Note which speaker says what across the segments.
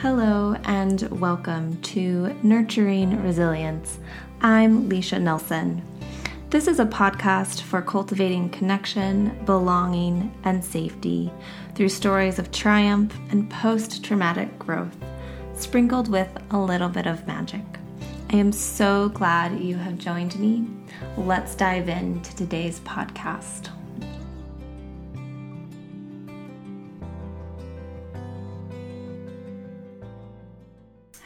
Speaker 1: Hello, and welcome to Nurturing Resilience. I'm Leisha Nelson. This is a podcast for cultivating connection, belonging, and safety through stories of triumph and post traumatic growth, sprinkled with a little bit of magic. I am so glad you have joined me. Let's dive into today's podcast.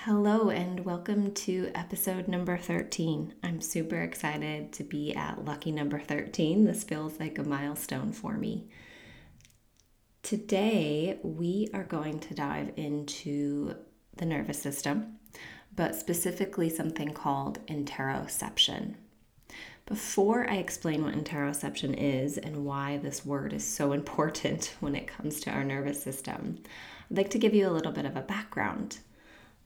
Speaker 1: Hello, and welcome to episode number 13. I'm super excited to be at lucky number 13. This feels like a milestone for me. Today, we are going to dive into the nervous system, but specifically something called interoception. Before I explain what interoception is and why this word is so important when it comes to our nervous system, I'd like to give you a little bit of a background.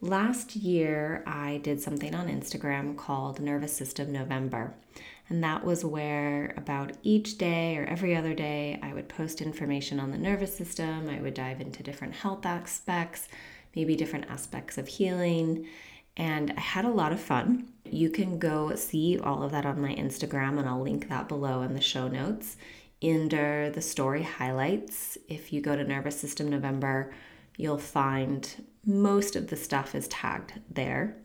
Speaker 1: Last year, I did something on Instagram called Nervous System November. And that was where about each day or every other day, I would post information on the nervous system. I would dive into different health aspects, maybe different aspects of healing. And I had a lot of fun. You can go see all of that on my Instagram, and I'll link that below in the show notes. Under the story highlights, if you go to Nervous System November, you'll find most of the stuff is tagged there.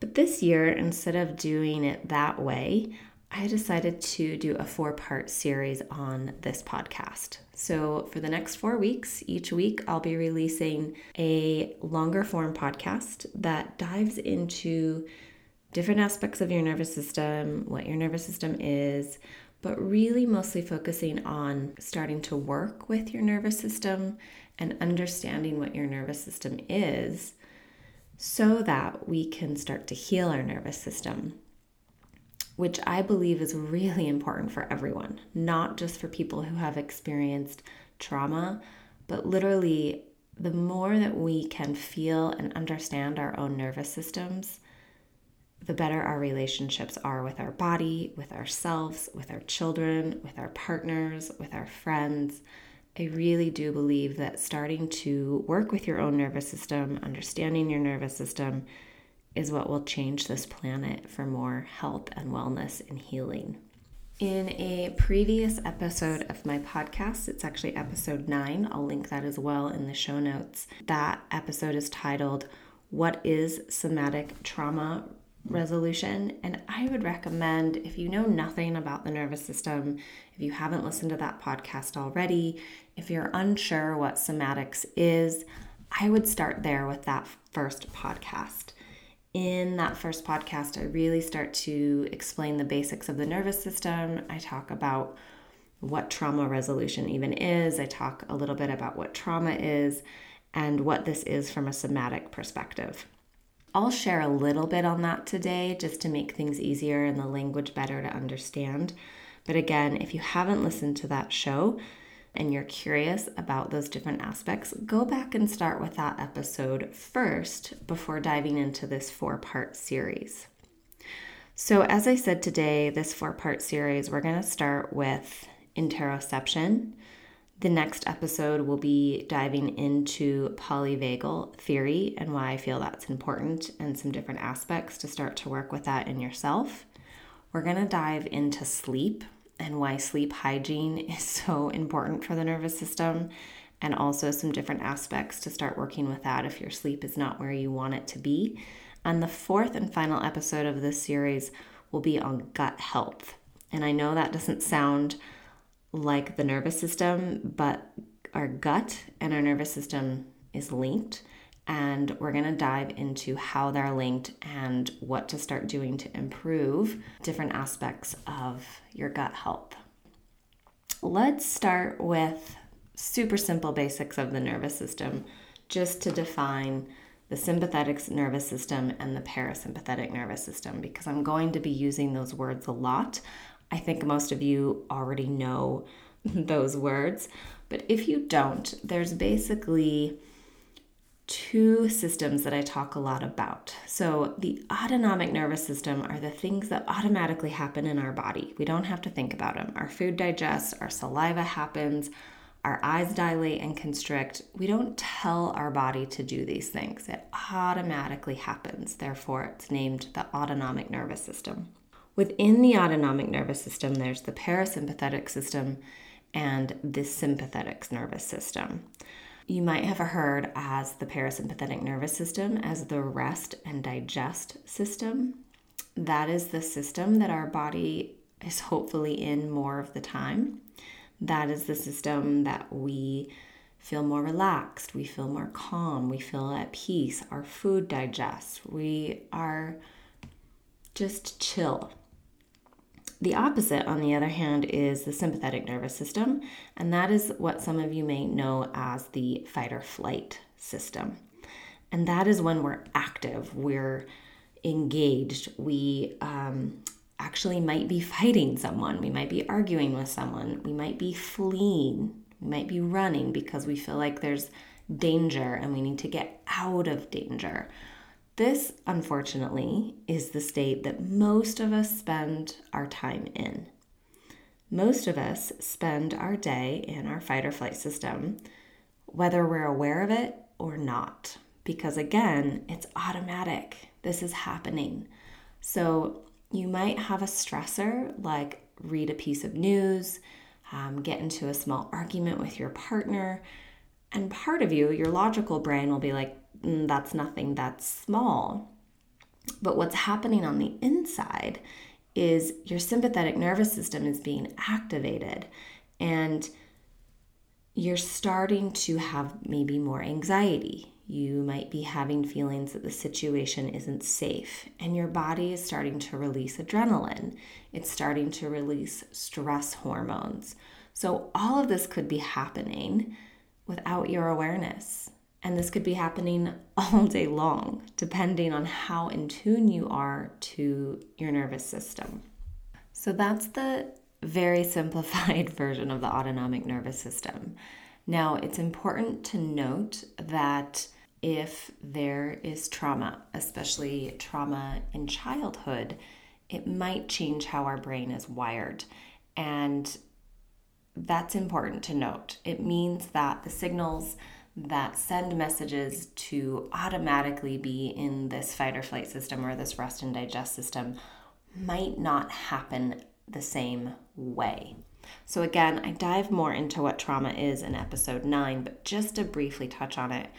Speaker 1: But this year, instead of doing it that way, I decided to do a four part series on this podcast. So, for the next four weeks, each week I'll be releasing a longer form podcast that dives into different aspects of your nervous system, what your nervous system is, but really mostly focusing on starting to work with your nervous system and understanding what your nervous system is so that we can start to heal our nervous system, which I believe is really important for everyone, not just for people who have experienced trauma, but literally the more that we can feel and understand our own nervous systems, the better our relationships are with our body, with ourselves, with our children, with our partners, with our friends. I really do believe that starting to work with your own nervous system, understanding your nervous system, is what will change this planet for more health and wellness and healing. In a previous episode of my podcast, it's actually episode nine, I'll link that as well in the show notes. That episode is titled, What is Somatic Trauma resolution. And I would recommend if you know nothing about the nervous system, if you haven't listened to that podcast already, if you're unsure what somatics is, I would start there with that first podcast. In that first podcast, I really start to explain the basics of the nervous system. I talk about what trauma resolution even is. I talk a little bit about what trauma is and what this is from a somatic perspective. I'll share a little bit on that today just to make things easier and the language better to understand. But again, if you haven't listened to that show and you're curious about those different aspects, go back and start with that episode first before diving into this four part series. So, as I said today, this four part series, we're going to start with interoception, the next episode will be diving into polyvagal theory and why I feel that's important and some different aspects to start to work with that in yourself. We're going to dive into sleep and why sleep hygiene is so important for the nervous system, and also some different aspects to start working with that if your sleep is not where you want it to be. And the fourth and final episode of this series will be on gut health. And I know that doesn't sound like the nervous system, but our gut and our nervous system is linked. And we're going to dive into how they're linked and what to start doing to improve different aspects of your gut health. Let's start with super simple basics of the nervous system, just to define the sympathetic nervous system and the parasympathetic nervous system, because I'm going to be using those words a lot. I think most of you already know those words, but if you don't, there's basically two systems that I talk a lot about. So, the autonomic nervous system are the things that automatically happen in our body. We don't have to think about them. Our food digests, our saliva happens, our eyes dilate and constrict, we don't tell our body to do these things. It automatically happens. Therefore, it's named the autonomic nervous system. Within the autonomic nervous system, there's the parasympathetic system and the sympathetic nervous system. You might have heard as the parasympathetic nervous system as the rest and digest system. That is the system that our body is hopefully in more of the time. That is the system that we feel more relaxed, we feel more calm, we feel at peace, our food digests, we are just chill. The opposite, on the other hand, is the sympathetic nervous system, and that is what some of you may know as the fight or flight system. And that is when we're active, we're engaged, we um, actually might be fighting someone, we might be arguing with someone, we might be fleeing, we might be running because we feel like there's danger and we need to get out of danger. This, unfortunately, is the state that most of us spend our time in. Most of us spend our day in our fight or flight system, whether we're aware of it or not, because again, it's automatic. This is happening. So you might have a stressor like read a piece of news, um, get into a small argument with your partner, and part of you, your logical brain, will be like, Mm, that's nothing that's small. But what's happening on the inside is your sympathetic nervous system is being activated and you're starting to have maybe more anxiety. You might be having feelings that the situation isn't safe, and your body is starting to release adrenaline. It's starting to release stress hormones. So, all of this could be happening without your awareness. And this could be happening all day long, depending on how in tune you are to your nervous system. So that's the very simplified version of the autonomic nervous system. Now, it's important to note that if there is trauma, especially trauma in childhood, it might change how our brain is wired. And that's important to note. It means that the signals that send messages to automatically be in this fight or flight system or this rest and digest system might not happen the same way. So, again, I dive more into what trauma is in episode 9, but just to briefly touch on it,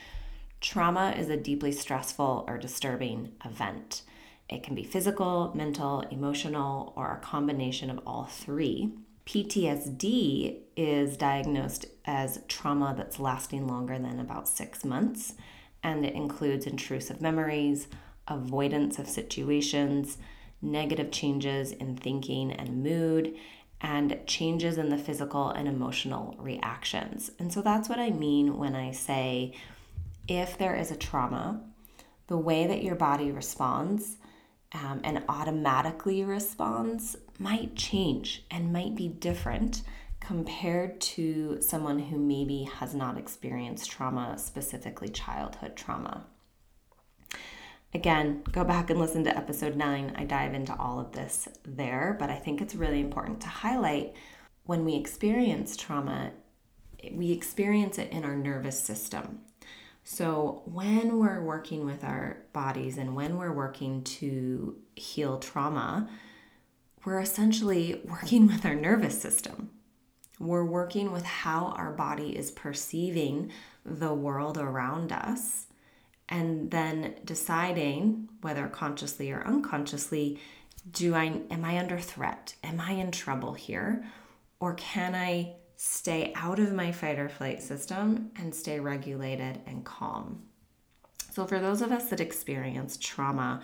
Speaker 1: trauma is a deeply stressful or disturbing event. It can be physical, mental, emotional, or a combination of all three. PTSD is diagnosed as trauma that's lasting longer than about six months, and it includes intrusive memories, avoidance of situations, negative changes in thinking and mood, and changes in the physical and emotional reactions. And so that's what I mean when I say if there is a trauma, the way that your body responds um, and automatically responds might change and might be different compared to someone who maybe has not experienced trauma, specifically childhood trauma. Again, go back and listen to episode nine. I dive into all of this there, but I think it's really important to highlight when we experience trauma, we experience it in our nervous system. So, when we're working with our bodies and when we're working to heal trauma, we're essentially working with our nervous system. We're working with how our body is perceiving the world around us and then deciding whether consciously or unconsciously do I am I under threat? Am I in trouble here? Or can I stay out of my fight or flight system and stay regulated and calm? So for those of us that experience trauma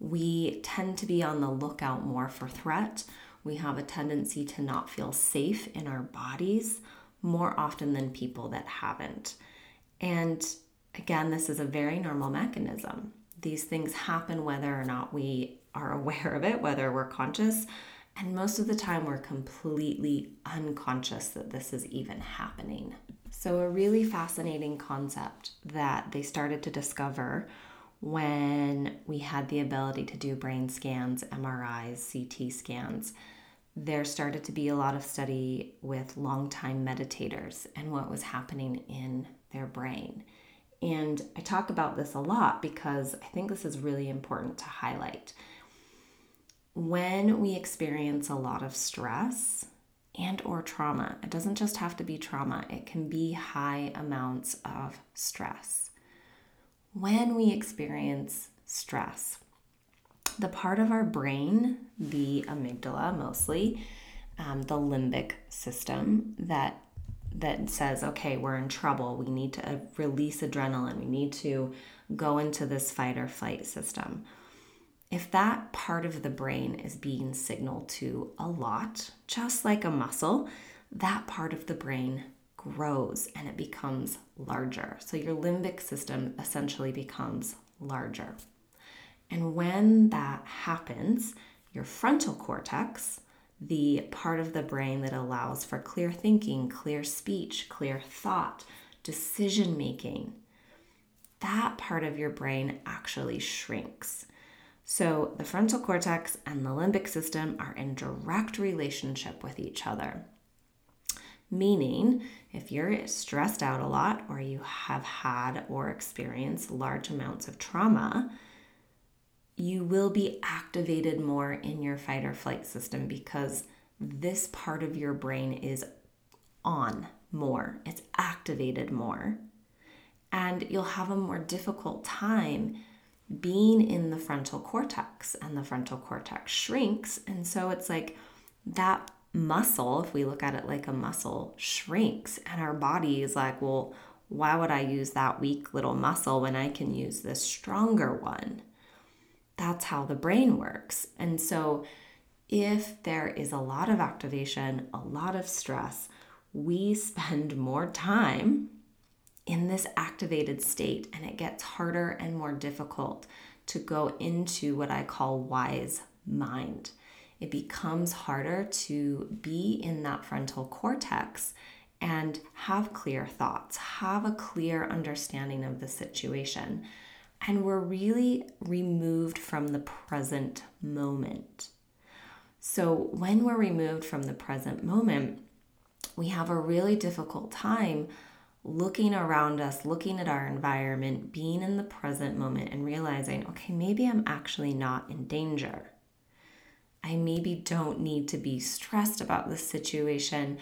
Speaker 1: we tend to be on the lookout more for threat. We have a tendency to not feel safe in our bodies more often than people that haven't. And again, this is a very normal mechanism. These things happen whether or not we are aware of it, whether we're conscious. And most of the time, we're completely unconscious that this is even happening. So, a really fascinating concept that they started to discover when we had the ability to do brain scans, MRIs, CT scans. there started to be a lot of study with longtime meditators and what was happening in their brain. And I talk about this a lot because I think this is really important to highlight. When we experience a lot of stress and or trauma, it doesn't just have to be trauma, it can be high amounts of stress. When we experience stress, the part of our brain, the amygdala mostly, um, the limbic system that that says, okay, we're in trouble. We need to uh, release adrenaline. We need to go into this fight or flight system. If that part of the brain is being signaled to a lot, just like a muscle, that part of the brain grows and it becomes larger. So your limbic system essentially becomes larger. And when that happens, your frontal cortex, the part of the brain that allows for clear thinking, clear speech, clear thought, decision making, that part of your brain actually shrinks. So the frontal cortex and the limbic system are in direct relationship with each other. Meaning, if you're stressed out a lot or you have had or experienced large amounts of trauma, you will be activated more in your fight or flight system because this part of your brain is on more, it's activated more. And you'll have a more difficult time being in the frontal cortex, and the frontal cortex shrinks. And so it's like that muscle, if we look at it like a muscle, shrinks, and our body is like, well, why would I use that weak little muscle when I can use this stronger one? that's how the brain works. And so, if there is a lot of activation, a lot of stress, we spend more time in this activated state, and it gets harder and more difficult to go into what I call wise mind. It becomes harder to be in that frontal cortex and have clear thoughts, have a clear understanding of the situation and we're really removed from the present moment. So, when we're removed from the present moment, we have a really difficult time looking around us, looking at our environment, being in the present moment, and realizing, okay, maybe I'm actually not in danger. I maybe don't need to be stressed about this situation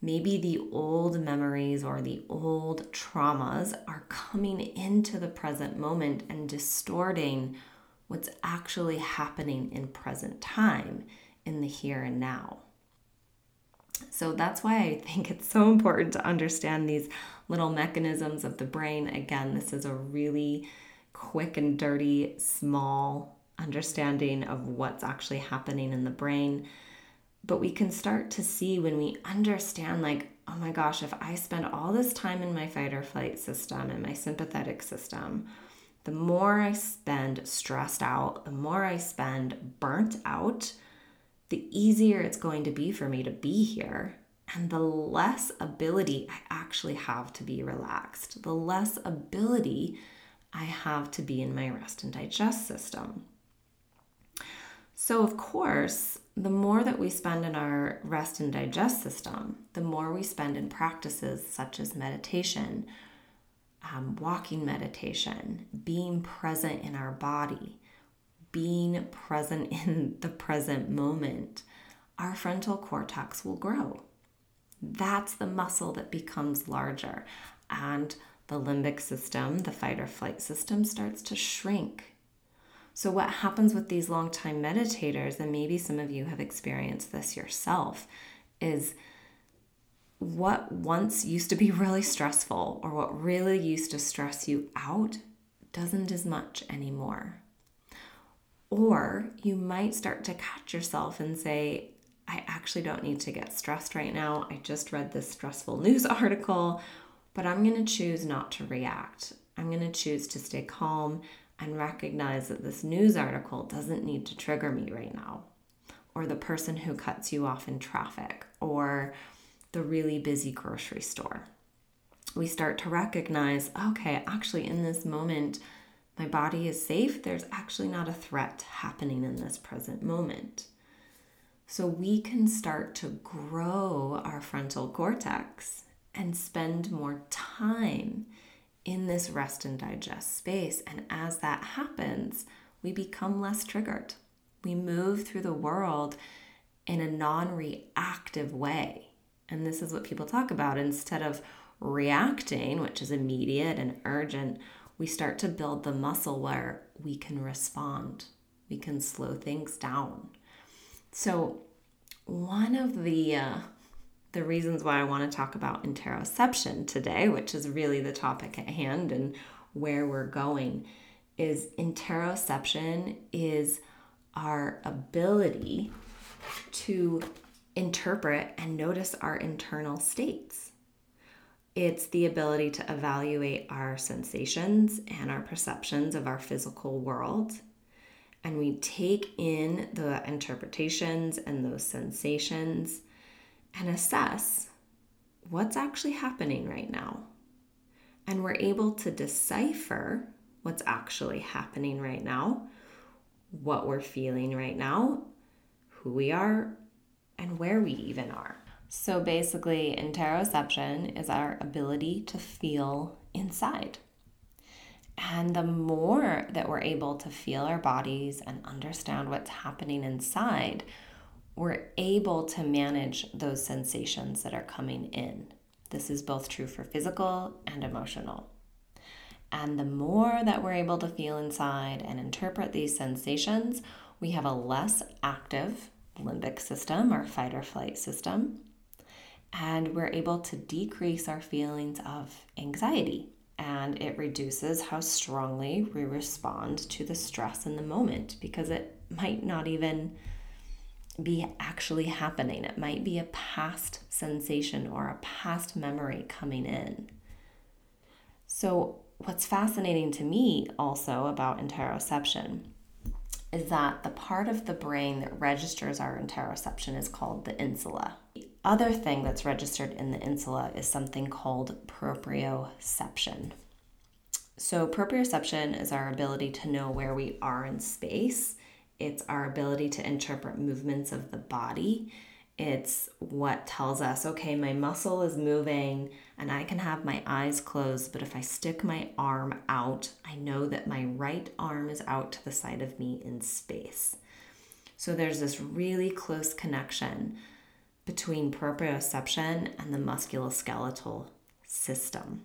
Speaker 1: Maybe the old memories or the old traumas are coming into the present moment and distorting what's actually happening in present time in the here and now. So that's why I think it's so important to understand these little mechanisms of the brain. Again, this is a really quick and dirty, small understanding of what's actually happening in the brain but we can start to see when we understand, like, oh my gosh, if I spend all this time in my fight or flight system and my sympathetic system, the more I spend stressed out, the more I spend burnt out, the easier it's going to be for me to be here. And the less ability I actually have to be relaxed, the less ability I have to be in my rest and digest system. So, of course, the more that we spend in our rest and digest system, the more we spend in practices such as meditation, um, walking meditation, being present in our body, being present in the present moment, our frontal cortex will grow. That's the muscle that becomes larger. And the limbic system, the fight or flight system, starts to shrink so, what happens with these long time meditators, and maybe some of you have experienced this yourself, is what once used to be really stressful or what really used to stress you out doesn't as much anymore. Or you might start to catch yourself and say, I actually don't need to get stressed right now. I just read this stressful news article, but I'm going to choose not to react. I'm going to choose to stay calm and recognize that this news article doesn't need to trigger me right now, or the person who cuts you off in traffic, or the really busy grocery store. We start to recognize okay, actually, in this moment, my body is safe. There's actually not a threat happening in this present moment. So we can start to grow our frontal cortex and spend more time in this rest and digest space. And as that happens, we become less triggered. We move through the world in a non reactive way. And this is what people talk about. Instead of reacting, which is immediate and urgent, we start to build the muscle where we can respond, we can slow things down. So, one of the uh, the reasons why I want to talk about interoception today, which is really the topic at hand and where we're going, is interoception is our ability to interpret and notice our internal states. It's the ability to evaluate our sensations and our perceptions of our physical world. And we take in the interpretations and those sensations and assess what's actually happening right now. And we're able to decipher what's actually happening right now, what we're feeling right now, who we are, and where we even are. So basically, interoception is our ability to feel inside. And the more that we're able to feel our bodies and understand what's happening inside, we're able to manage those sensations that are coming in. This is both true for physical and emotional. And the more that we're able to feel inside and interpret these sensations, we have a less active limbic system or fight or flight system. And we're able to decrease our feelings of anxiety. And it reduces how strongly we respond to the stress in the moment because it might not even be actually happening. It might be a past sensation or a past memory coming in. So, what's fascinating to me also about interoception is that the part of the brain that registers our interoception is called the insula. The other thing that's registered in the insula is something called proprioception. So, proprioception is our ability to know where we are in space, it's our ability to interpret movements of the body it's what tells us, okay, my muscle is moving and I can have my eyes closed, but if I stick my arm out, I know that my right arm is out to the side of me in space. So there's this really close connection between proprioception and the musculoskeletal system.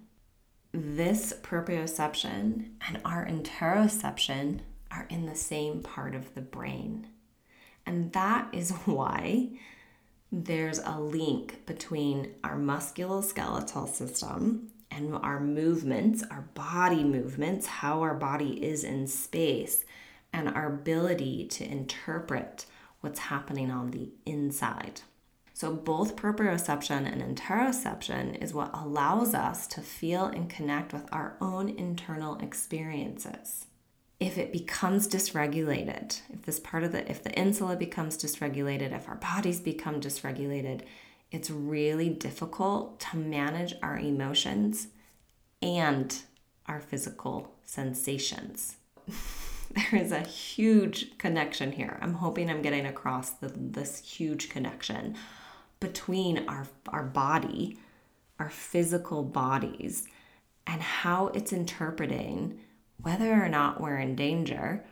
Speaker 1: This proprioception and our interoception are in the same part of the brain. And that is why there's a link between our musculoskeletal system and our movements, our body movements, how our body is in space, and our ability to interpret what's happening on the inside. So, both proprioception and interoception is what allows us to feel and connect with our own internal experiences if it becomes dysregulated, if this part of the, if the insula becomes dysregulated, if our bodies become dysregulated, it's really difficult to manage our emotions and our physical sensations. there is a huge connection here. I'm hoping I'm getting across the, this huge connection between our, our body, our physical bodies, and how it's interpreting whether or not we're in danger,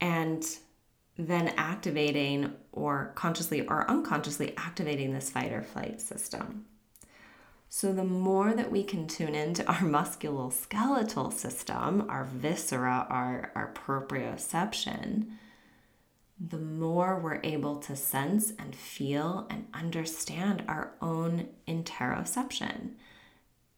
Speaker 1: and then activating or consciously or unconsciously activating this fight or flight system. So, the more that we can tune into our musculoskeletal system, our viscera, our, our proprioception, the more we're able to sense and feel and understand our own interoception.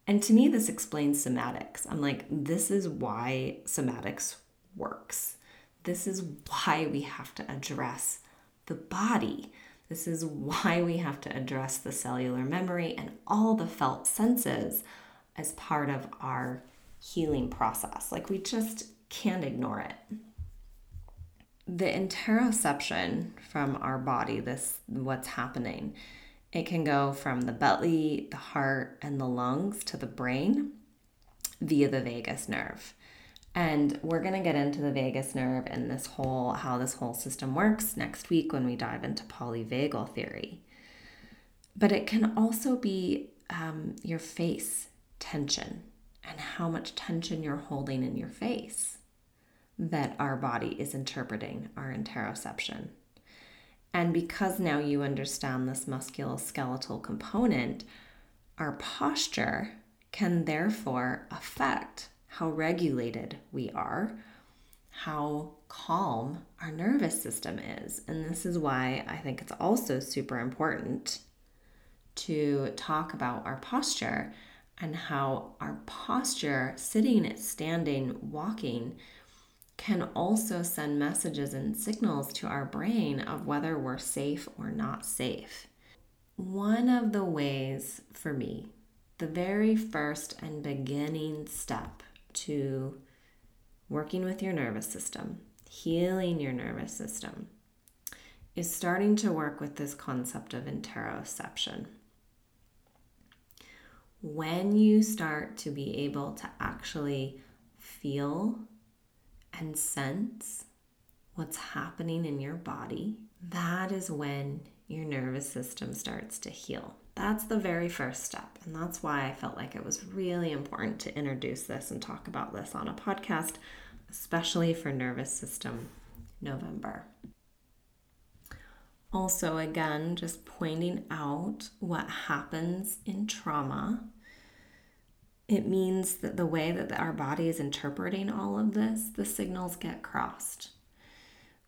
Speaker 1: And to me, this explains somatics. I'm like, this is why somatics works. This is why we have to address the body. This is why we have to address the cellular memory and all the felt senses as part of our healing process. Like, we just can't ignore it. The interoception from our body, this what's happening, it can go from the belly, the heart, and the lungs to the brain via the vagus nerve. And we're going to get into the vagus nerve and this whole how this whole system works next week when we dive into polyvagal theory. But it can also be um, your face tension and how much tension you're holding in your face that our body is interpreting our interoception. And because now you understand this musculoskeletal component, our posture can therefore affect how regulated we are, how calm our nervous system is. And this is why I think it's also super important to talk about our posture and how our posture, sitting, standing, walking, can also send messages and signals to our brain of whether we're safe or not safe. One of the ways for me, the very first and beginning step to working with your nervous system, healing your nervous system, is starting to work with this concept of interoception. When you start to be able to actually feel and sense what's happening in your body, that is when your nervous system starts to heal. That's the very first step. And that's why I felt like it was really important to introduce this and talk about this on a podcast, especially for Nervous System November. Also, again, just pointing out what happens in trauma it means that the way that our body is interpreting all of this, the signals get crossed.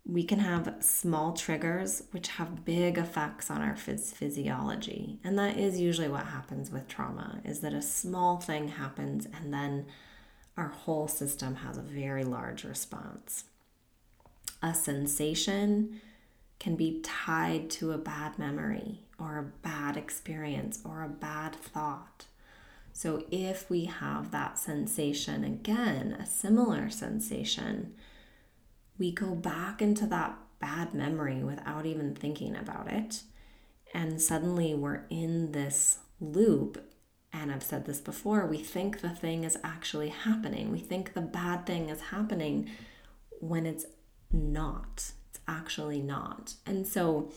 Speaker 1: We can have small triggers which have big effects on our phys- physiology. And that is usually what happens with trauma is that a small thing happens and then our whole system has a very large response. A sensation can be tied to a bad memory or a bad experience or a bad thought. So, if we have that sensation again, a similar sensation, we go back into that bad memory without even thinking about it. And suddenly we're in this loop. And I've said this before we think the thing is actually happening. We think the bad thing is happening when it's not. It's actually not. And so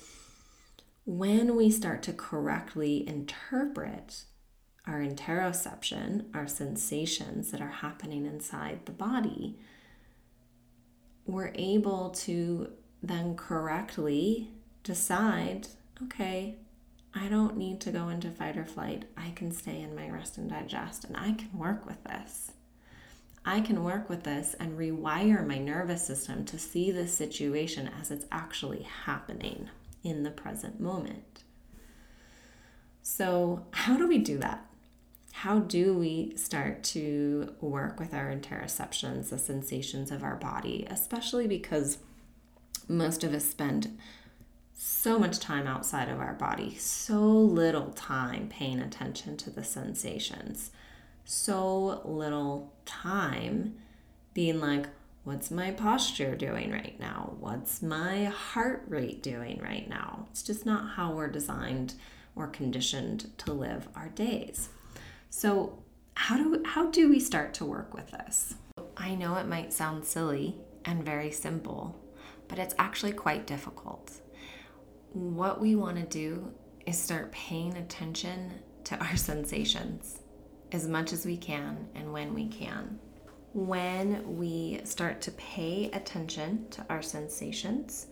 Speaker 1: when we start to correctly interpret our interoception, our sensations that are happening inside the body, we're able to then correctly decide okay, I don't need to go into fight or flight. I can stay in my rest and digest, and I can work with this. I can work with this and rewire my nervous system to see this situation as it's actually happening in the present moment. So, how do we do that? How do we start to work with our interoceptions, the sensations of our body, especially because most of us spend so much time outside of our body, so little time paying attention to the sensations, so little time being like, what's my posture doing right now? What's my heart rate doing right now? It's just not how we're designed or conditioned to live our days. So, how do how do we start to work with this? I know it might sound silly and very simple, but it's actually quite difficult. What we want to do is start paying attention to our sensations as much as we can and when we can. When we start to pay attention to our sensations,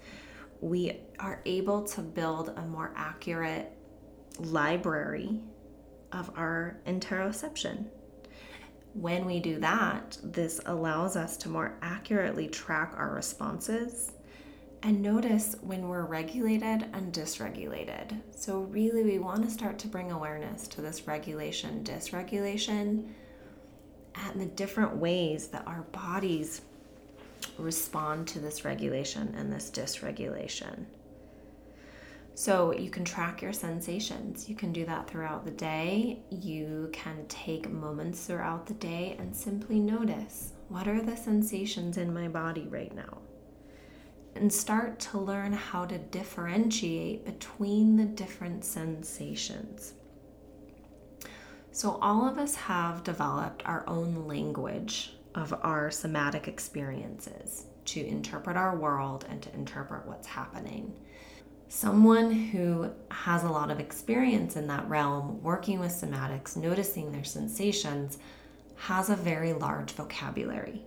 Speaker 1: we are able to build a more accurate library of our interoception. When we do that, this allows us to more accurately track our responses and notice when we're regulated and dysregulated. So, really, we want to start to bring awareness to this regulation, dysregulation, and the different ways that our bodies respond to this regulation and this dysregulation. So you can track your sensations. You can do that throughout the day. You can take moments throughout the day and simply notice what are the sensations in my body right now? And start to learn how to differentiate between the different sensations. So, all of us have developed our own language of our somatic experiences to interpret our world and to interpret what's happening. Someone who has a lot of experience in that realm, working with somatics, noticing their sensations, has a very large vocabulary.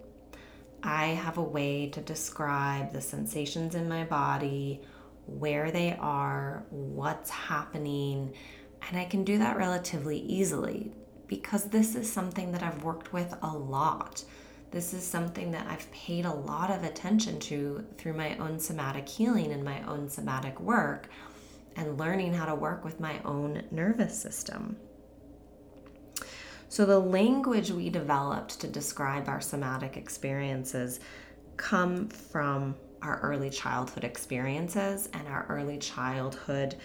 Speaker 1: I have a way to describe the sensations in my body, where they are, what's happening, and I can do that relatively easily because this is something that I've worked with a lot. This is something that I've paid a lot of attention to through my own somatic healing and my own somatic work and learning how to work with my own nervous system. So, the language we developed to describe our somatic experiences come from our early childhood experiences and our early childhood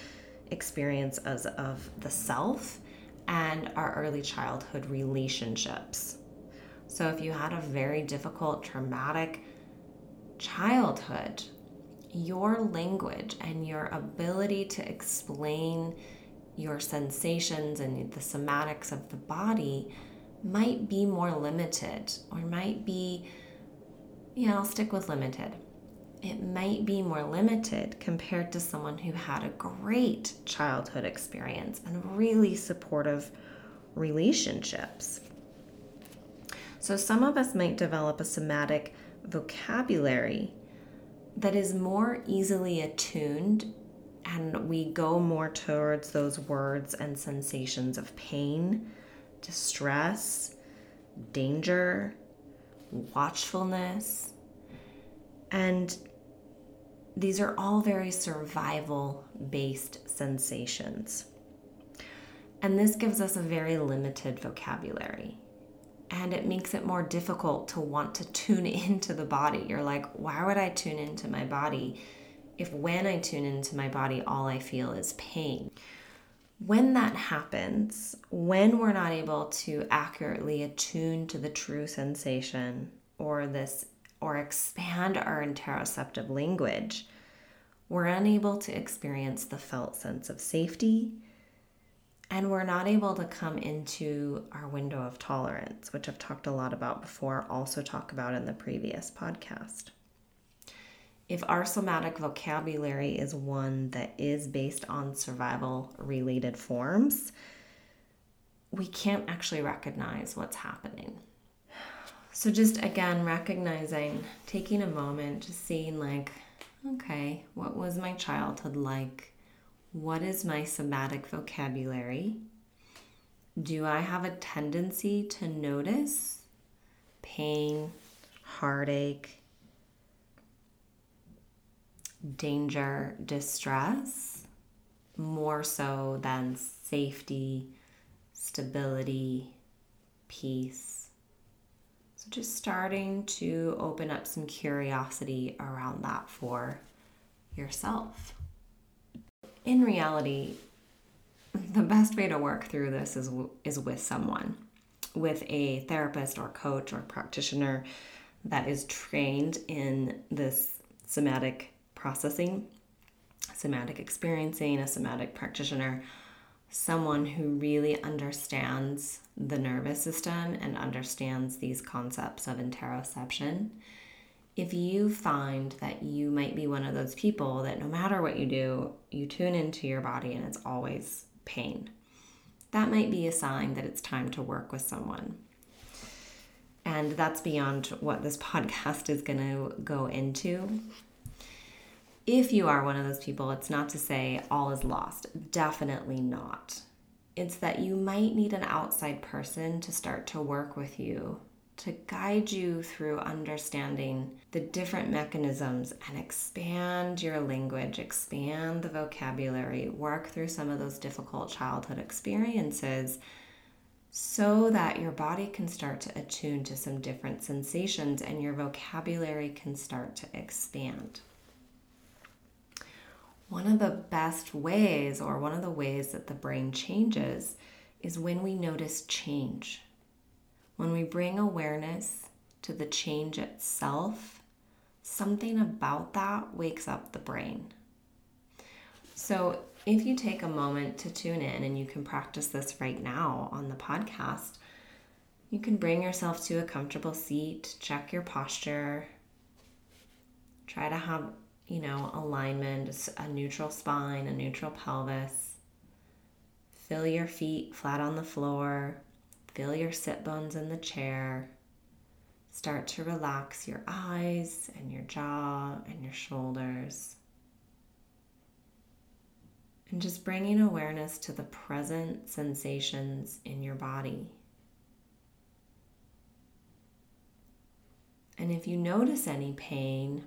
Speaker 1: experiences of the self and our early childhood relationships. So, if you had a very difficult, traumatic childhood, your language and your ability to explain your sensations and the somatics of the body might be more limited or might be, yeah, I'll stick with limited. It might be more limited compared to someone who had a great childhood experience and really supportive relationships. So, some of us might develop a somatic vocabulary that is more easily attuned and we go more towards those words and sensations of pain, distress, danger, watchfulness. And these are all very survival based sensations. And this gives us a very limited vocabulary. And it makes it more difficult to want to tune into the body. You're like, why would I tune into my body if when I tune into my body, all I feel is pain? When that happens, when we're not able to accurately attune to the true sensation or this or expand our interoceptive language, we're unable to experience the felt sense of safety, and we're not able to come into our window of tolerance, which I've talked a lot about before, also talk about in the previous podcast. If our somatic vocabulary is one that is based on survival related forms, we can't actually recognize what's happening. So, just again, recognizing, taking a moment, just seeing, like, okay, what was my childhood like? What is my somatic vocabulary? Do I have a tendency to notice pain, heartache, danger, distress more so than safety, stability, peace? So, just starting to open up some curiosity around that for yourself in reality, the best way to work through this is is with someone, with a therapist or coach or practitioner that is trained in this somatic processing, somatic experiencing, a somatic practitioner, someone who really understands the nervous system and understands these concepts of interoception if you find that you might be one of those people that no matter what you do, you tune into your body and it's always pain, that might be a sign that it's time to work with someone. And that's beyond what this podcast is going to go into. If you are one of those people, it's not to say all is lost. Definitely not. It's that you might need an outside person to start to work with you to guide you through understanding the different mechanisms and expand your language, expand the vocabulary, work through some of those difficult childhood experiences so that your body can start to attune to some different sensations and your vocabulary can start to expand. One of the best ways, or one of the ways that the brain changes, is when we notice change when we bring awareness to the change itself, something about that wakes up the brain. So, if you take a moment to tune in and you can practice this right now on the podcast, You can bring yourself to a comfortable seat, check your posture. Try to have, you know, alignment, a neutral spine, a neutral pelvis. Feel your feet flat on the floor. Feel your sit bones in the chair. Start to relax your eyes and your jaw and your shoulders. And just bringing awareness to the present sensations in your body. And if you notice any pain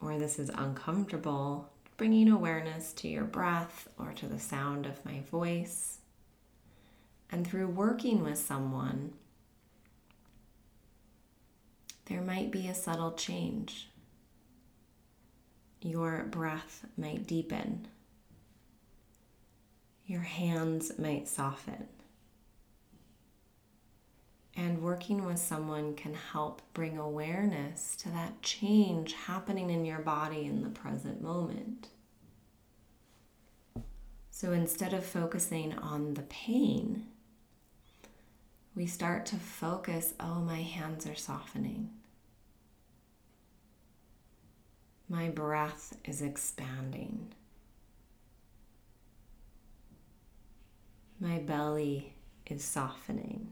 Speaker 1: or this is uncomfortable, bringing awareness to your breath or to the sound of my voice. And through working with someone, there might be a subtle change. Your breath might deepen. Your hands might soften. And working with someone can help bring awareness to that change happening in your body in the present moment. So instead of focusing on the pain, we start to focus oh, my hands are softening. My breath is expanding. My belly is softening.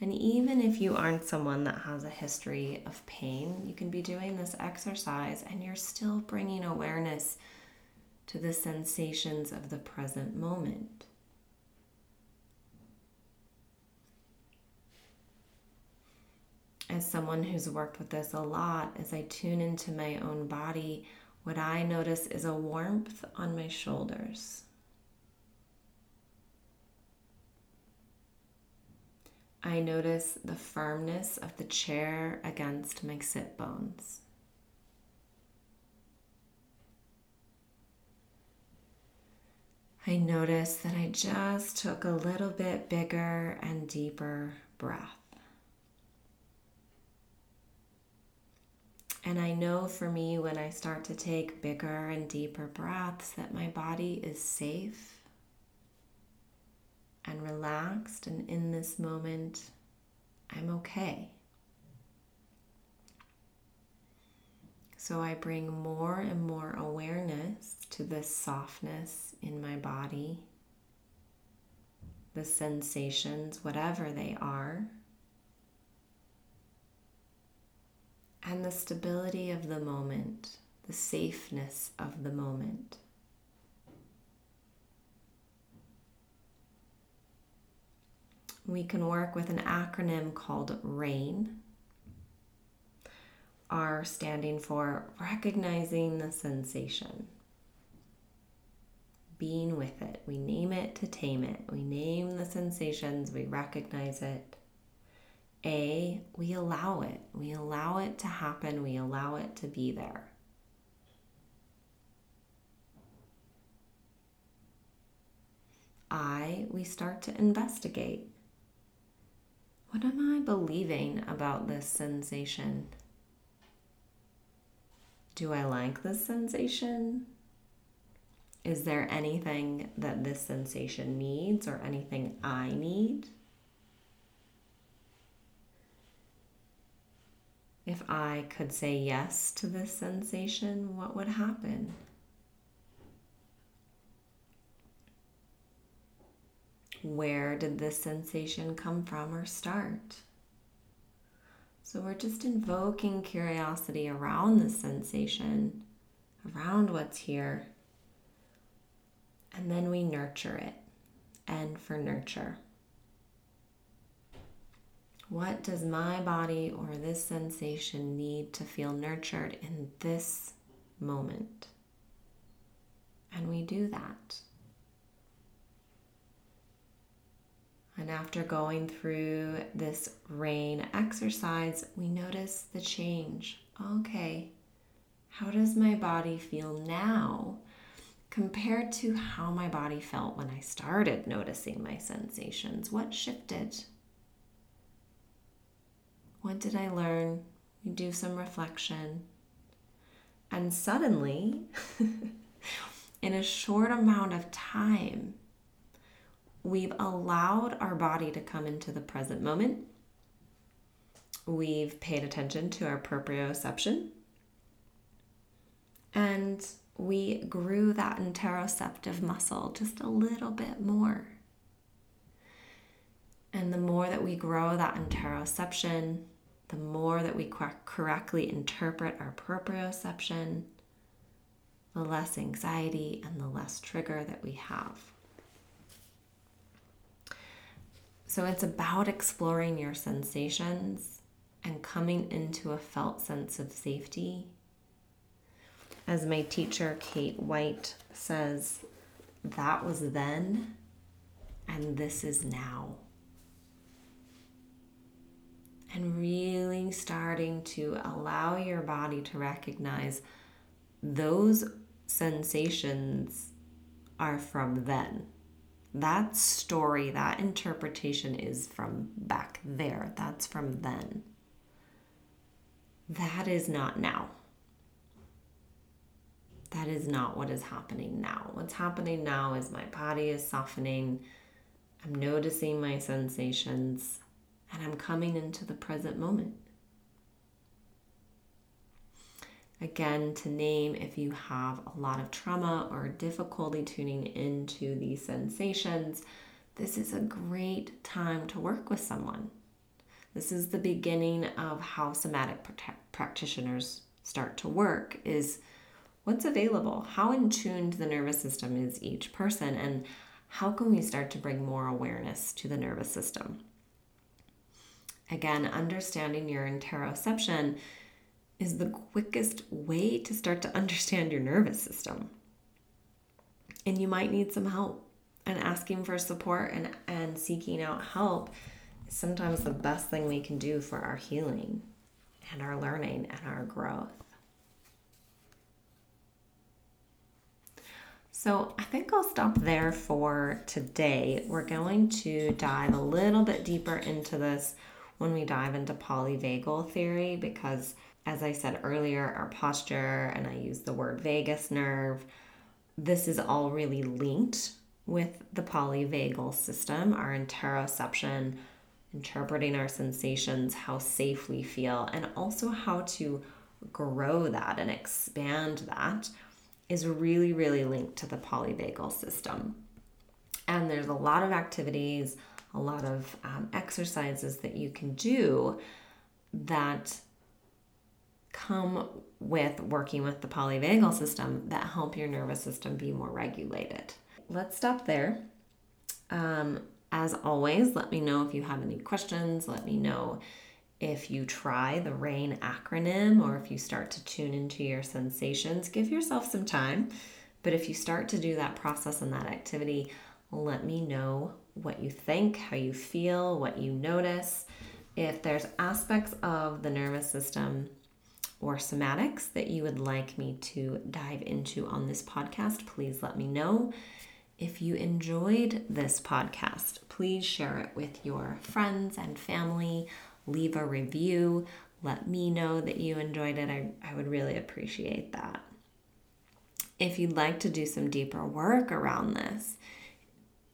Speaker 1: And even if you aren't someone that has a history of pain, you can be doing this exercise and you're still bringing awareness to the sensations of the present moment. As someone who's worked with this a lot, as I tune into my own body, what I notice is a warmth on my shoulders. I notice the firmness of the chair against my sit bones. I notice that I just took a little bit bigger and deeper breath. And I know for me, when I start to take bigger and deeper breaths, that my body is safe and relaxed. And in this moment, I'm okay. So I bring more and more awareness to this softness in my body, the sensations, whatever they are. And the stability of the moment, the safeness of the moment. We can work with an acronym called RAIN. R standing for recognizing the sensation, being with it. We name it to tame it. We name the sensations, we recognize it. A, we allow it. We allow it to happen. We allow it to be there. I, we start to investigate. What am I believing about this sensation? Do I like this sensation? Is there anything that this sensation needs or anything I need? If I could say yes to this sensation, what would happen? Where did this sensation come from or start? So we're just invoking curiosity around the sensation, around what's here, and then we nurture it. And for nurture. What does my body or this sensation need to feel nurtured in this moment? And we do that. And after going through this rain exercise, we notice the change. Okay, how does my body feel now compared to how my body felt when I started noticing my sensations? What shifted? What did I learn? You do some reflection. And suddenly, in a short amount of time, we've allowed our body to come into the present moment. We've paid attention to our proprioception. And we grew that interoceptive muscle just a little bit more. And the more that we grow that interoception, the more that we correctly interpret our proprioception, the less anxiety and the less trigger that we have. So it's about exploring your sensations and coming into a felt sense of safety. As my teacher, Kate White, says, that was then, and this is now. And really starting to allow your body to recognize those sensations are from then. That story, that interpretation is from back there. That's from then. That is not now. That is not what is happening now. What's happening now is my body is softening. I'm noticing my sensations and I'm coming into the present moment. Again, to name if you have a lot of trauma or difficulty tuning into these sensations, this is a great time to work with someone. This is the beginning of how somatic practitioners start to work is what's available, how in the nervous system is each person, and how can we start to bring more awareness to the nervous system. Again, understanding your interoception is the quickest way to start to understand your nervous system. And you might need some help. And asking for support and, and seeking out help is sometimes the best thing we can do for our healing and our learning and our growth. So I think I'll stop there for today. We're going to dive a little bit deeper into this when we dive into polyvagal theory because as I said earlier, our posture, and I use the word vagus nerve, this is all really linked with the polyvagal system, our interoception, interpreting our sensations, how safe we feel, and also how to grow that and expand that is really, really linked to the polyvagal system. And there's a lot of activities, a lot of um, exercises that you can do that come with working with the polyvagal system that help your nervous system be more regulated. Let's stop there. Um, as always, let me know if you have any questions. Let me know if you try the RAIN acronym or if you start to tune into your sensations. Give yourself some time. But if you start to do that process and that activity, let me know what you think, how you feel, what you notice. If there's aspects of the nervous system or somatics that you would like me to dive into on this podcast, please let me know. If you enjoyed this podcast, please share it with your friends and family. Leave a review. Let me know that you enjoyed it. I, I would really appreciate that. If you'd like to do some deeper work around this,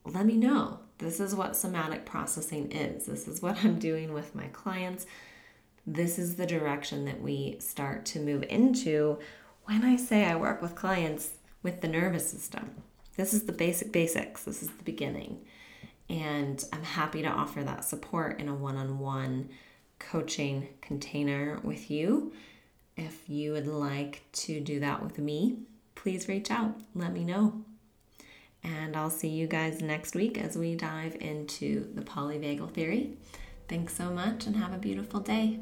Speaker 1: let me know. This is what somatic processing is. This is what I'm doing with my clients this is the direction that we start to move into when I say I work with clients with the nervous system. This is the basic basics, this is the beginning. And I'm happy to offer that support in a one on one coaching container with you. If you would like to do that with me, please reach out. Let me know. And I'll see you guys next week as we dive into the polyvagal theory. Thanks so much and have a beautiful day.